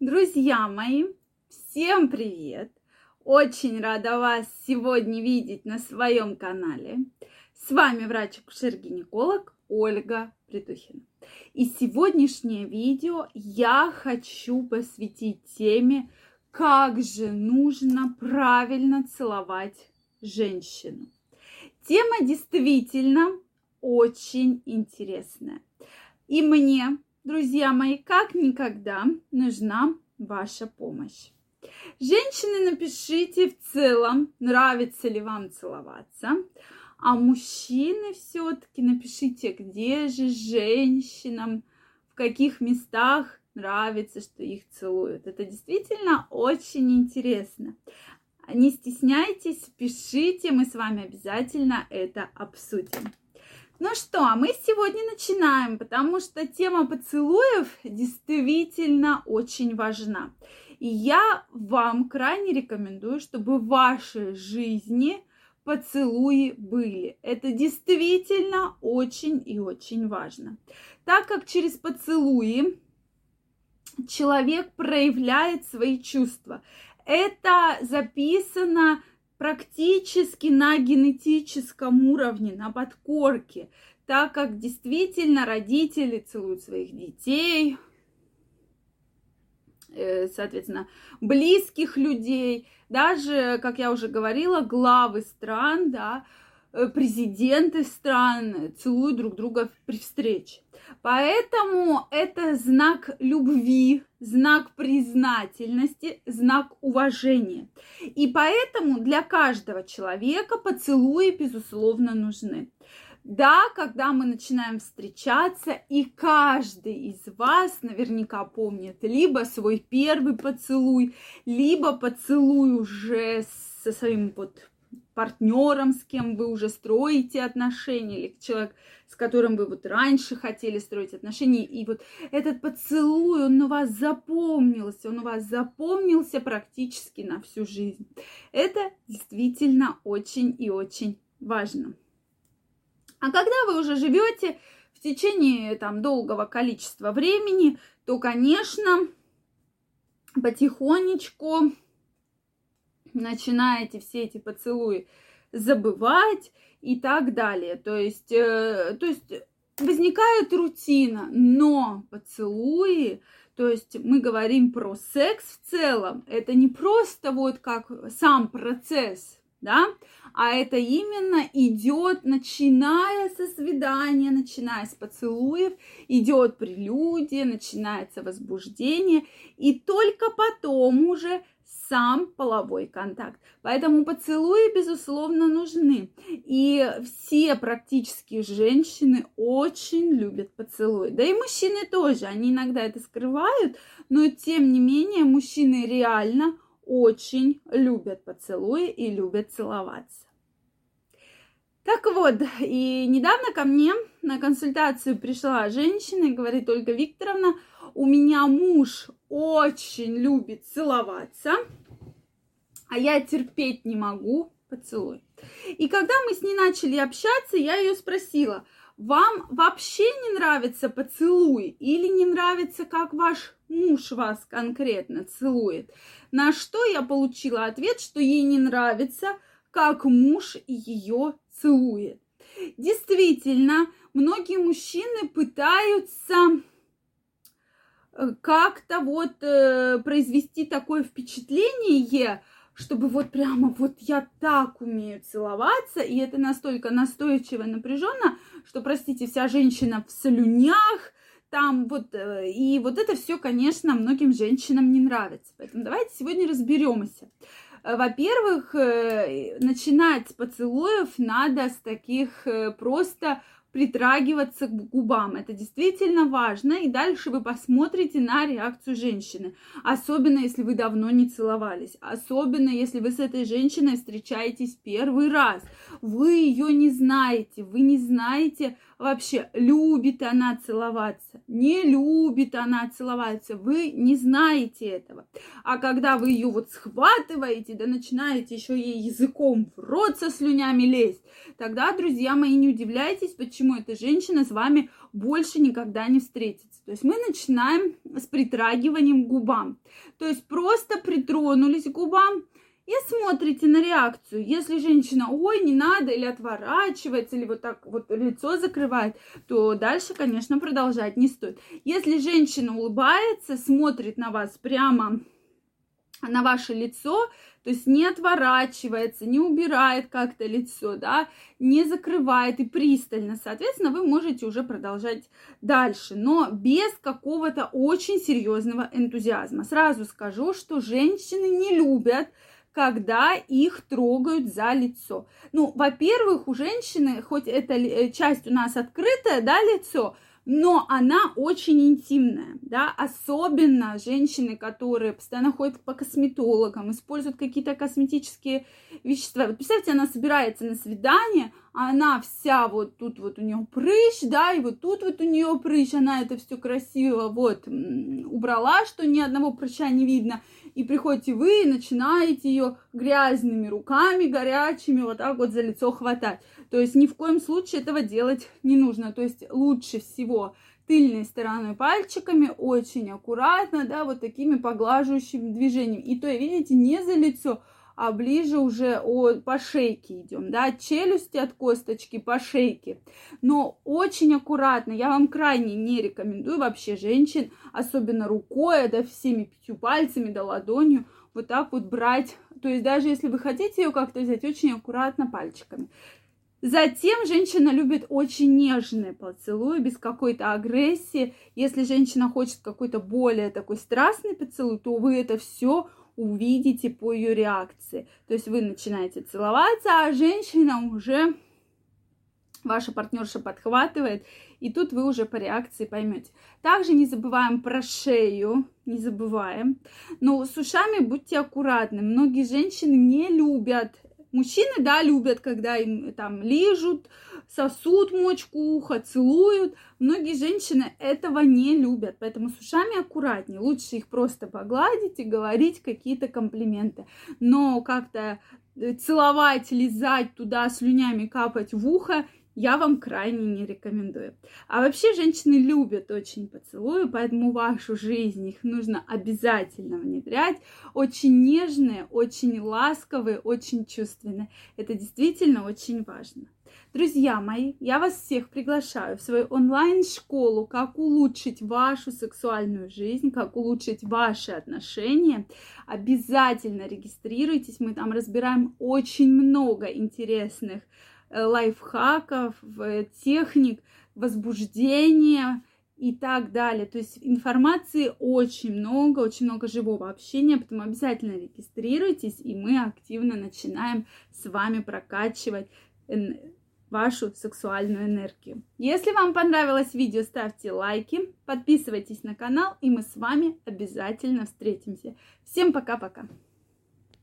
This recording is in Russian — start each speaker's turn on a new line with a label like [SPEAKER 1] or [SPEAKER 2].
[SPEAKER 1] Друзья мои, всем привет! Очень рада вас сегодня видеть на своем канале. С вами врач-акушер-гинеколог Ольга Притухина. И сегодняшнее видео я хочу посвятить теме, как же нужно правильно целовать женщину. Тема действительно очень интересная. И мне друзья мои, как никогда нужна ваша помощь. Женщины, напишите в целом, нравится ли вам целоваться. А мужчины все-таки напишите, где же женщинам, в каких местах нравится, что их целуют. Это действительно очень интересно. Не стесняйтесь, пишите, мы с вами обязательно это обсудим. Ну что, а мы сегодня начинаем, потому что тема поцелуев действительно очень важна. И я вам крайне рекомендую, чтобы в вашей жизни поцелуи были. Это действительно очень и очень важно. Так как через поцелуи человек проявляет свои чувства. Это записано практически на генетическом уровне, на подкорке, так как действительно родители целуют своих детей, э, соответственно, близких людей, даже, как я уже говорила, главы стран, да, президенты стран целуют друг друга при встрече. Поэтому это знак любви, знак признательности, знак уважения. И поэтому для каждого человека поцелуи, безусловно, нужны. Да, когда мы начинаем встречаться, и каждый из вас наверняка помнит либо свой первый поцелуй, либо поцелуй уже со своим вот партнером, с кем вы уже строите отношения, или человек, с которым вы вот раньше хотели строить отношения, и вот этот поцелуй, он у вас запомнился, он у вас запомнился практически на всю жизнь. Это действительно очень и очень важно. А когда вы уже живете в течение там долгого количества времени, то, конечно, потихонечку начинаете все эти поцелуи забывать и так далее. То есть, э, то есть возникает рутина, но поцелуи, то есть мы говорим про секс в целом, это не просто вот как сам процесс, да, а это именно идет, начиная со свидания, начиная с поцелуев, идет прелюдия, начинается возбуждение, и только потом уже сам половой контакт. Поэтому поцелуи, безусловно, нужны. И все практически женщины очень любят поцелуи. Да и мужчины тоже. Они иногда это скрывают, но тем не менее мужчины реально очень любят поцелуи и любят целоваться. Так вот, и недавно ко мне на консультацию пришла женщина и говорит, Ольга Викторовна, у меня муж очень любит целоваться, а я терпеть не могу поцелуй. И когда мы с ней начали общаться, я ее спросила, вам вообще не нравится поцелуй или не нравится, как ваш муж вас конкретно целует? На что я получила ответ, что ей не нравится, как муж ее целует. Действительно, многие мужчины пытаются как-то вот э, произвести такое впечатление, чтобы вот прямо вот я так умею целоваться, и это настолько настойчиво и напряженно, что, простите, вся женщина в слюнях, там вот, э, и вот это все, конечно, многим женщинам не нравится. Поэтому давайте сегодня разберемся. Э, во-первых, э, начинать с поцелуев надо с таких э, просто притрагиваться к губам. Это действительно важно. И дальше вы посмотрите на реакцию женщины. Особенно, если вы давно не целовались. Особенно, если вы с этой женщиной встречаетесь первый раз. Вы ее не знаете. Вы не знаете, вообще любит она целоваться, не любит она целоваться, вы не знаете этого. А когда вы ее вот схватываете, да начинаете еще ей языком в рот со слюнями лезть, тогда, друзья мои, не удивляйтесь, почему эта женщина с вами больше никогда не встретится. То есть мы начинаем с притрагиванием к губам. То есть просто притронулись к губам, и смотрите на реакцию. Если женщина, ой, не надо, или отворачивается, или вот так вот лицо закрывает, то дальше, конечно, продолжать не стоит. Если женщина улыбается, смотрит на вас прямо на ваше лицо, то есть не отворачивается, не убирает как-то лицо, да, не закрывает и пристально, соответственно, вы можете уже продолжать дальше, но без какого-то очень серьезного энтузиазма. Сразу скажу, что женщины не любят когда их трогают за лицо. Ну, во-первых, у женщины, хоть эта э, часть у нас открытая, да, лицо, но она очень интимная, да, особенно женщины, которые постоянно ходят по косметологам, используют какие-то косметические вещества. Вот представьте, она собирается на свидание, она вся вот тут вот у нее прыщ, да, и вот тут вот у нее прыщ, она это все красиво вот убрала, что ни одного прыща не видно, и приходите вы и начинаете ее грязными руками, горячими, вот так вот за лицо хватать. То есть ни в коем случае этого делать не нужно. То есть лучше всего тыльной стороной пальчиками очень аккуратно, да, вот такими поглаживающими движениями. И то, видите, не за лицо, а ближе уже о, по шейке идем, да, от челюсти, от косточки по шейке. Но очень аккуратно, я вам крайне не рекомендую вообще женщин, особенно рукой, да, всеми пятью пальцами, да, ладонью, вот так вот брать. То есть даже если вы хотите ее как-то взять, очень аккуратно пальчиками. Затем женщина любит очень нежные поцелуи, без какой-то агрессии. Если женщина хочет какой-то более такой страстный поцелуй, то вы это все увидите по ее реакции. То есть вы начинаете целоваться, а женщина уже ваша партнерша подхватывает, и тут вы уже по реакции поймете. Также не забываем про шею, не забываем. Но с ушами будьте аккуратны. Многие женщины не любят Мужчины, да, любят, когда им там лижут, сосут мочку уха, целуют. Многие женщины этого не любят, поэтому с ушами аккуратнее. Лучше их просто погладить и говорить какие-то комплименты. Но как-то э, целовать, лизать туда слюнями, капать в ухо я вам крайне не рекомендую. А вообще женщины любят очень поцелуи, поэтому вашу жизнь их нужно обязательно внедрять. Очень нежные, очень ласковые, очень чувственные. Это действительно очень важно. Друзья мои, я вас всех приглашаю в свою онлайн-школу, как улучшить вашу сексуальную жизнь, как улучшить ваши отношения. Обязательно регистрируйтесь, мы там разбираем очень много интересных лайфхаков, техник возбуждения и так далее. То есть информации очень много, очень много живого общения, поэтому обязательно регистрируйтесь, и мы активно начинаем с вами прокачивать вашу сексуальную энергию. Если вам понравилось видео, ставьте лайки, подписывайтесь на канал, и мы с вами обязательно встретимся. Всем пока-пока!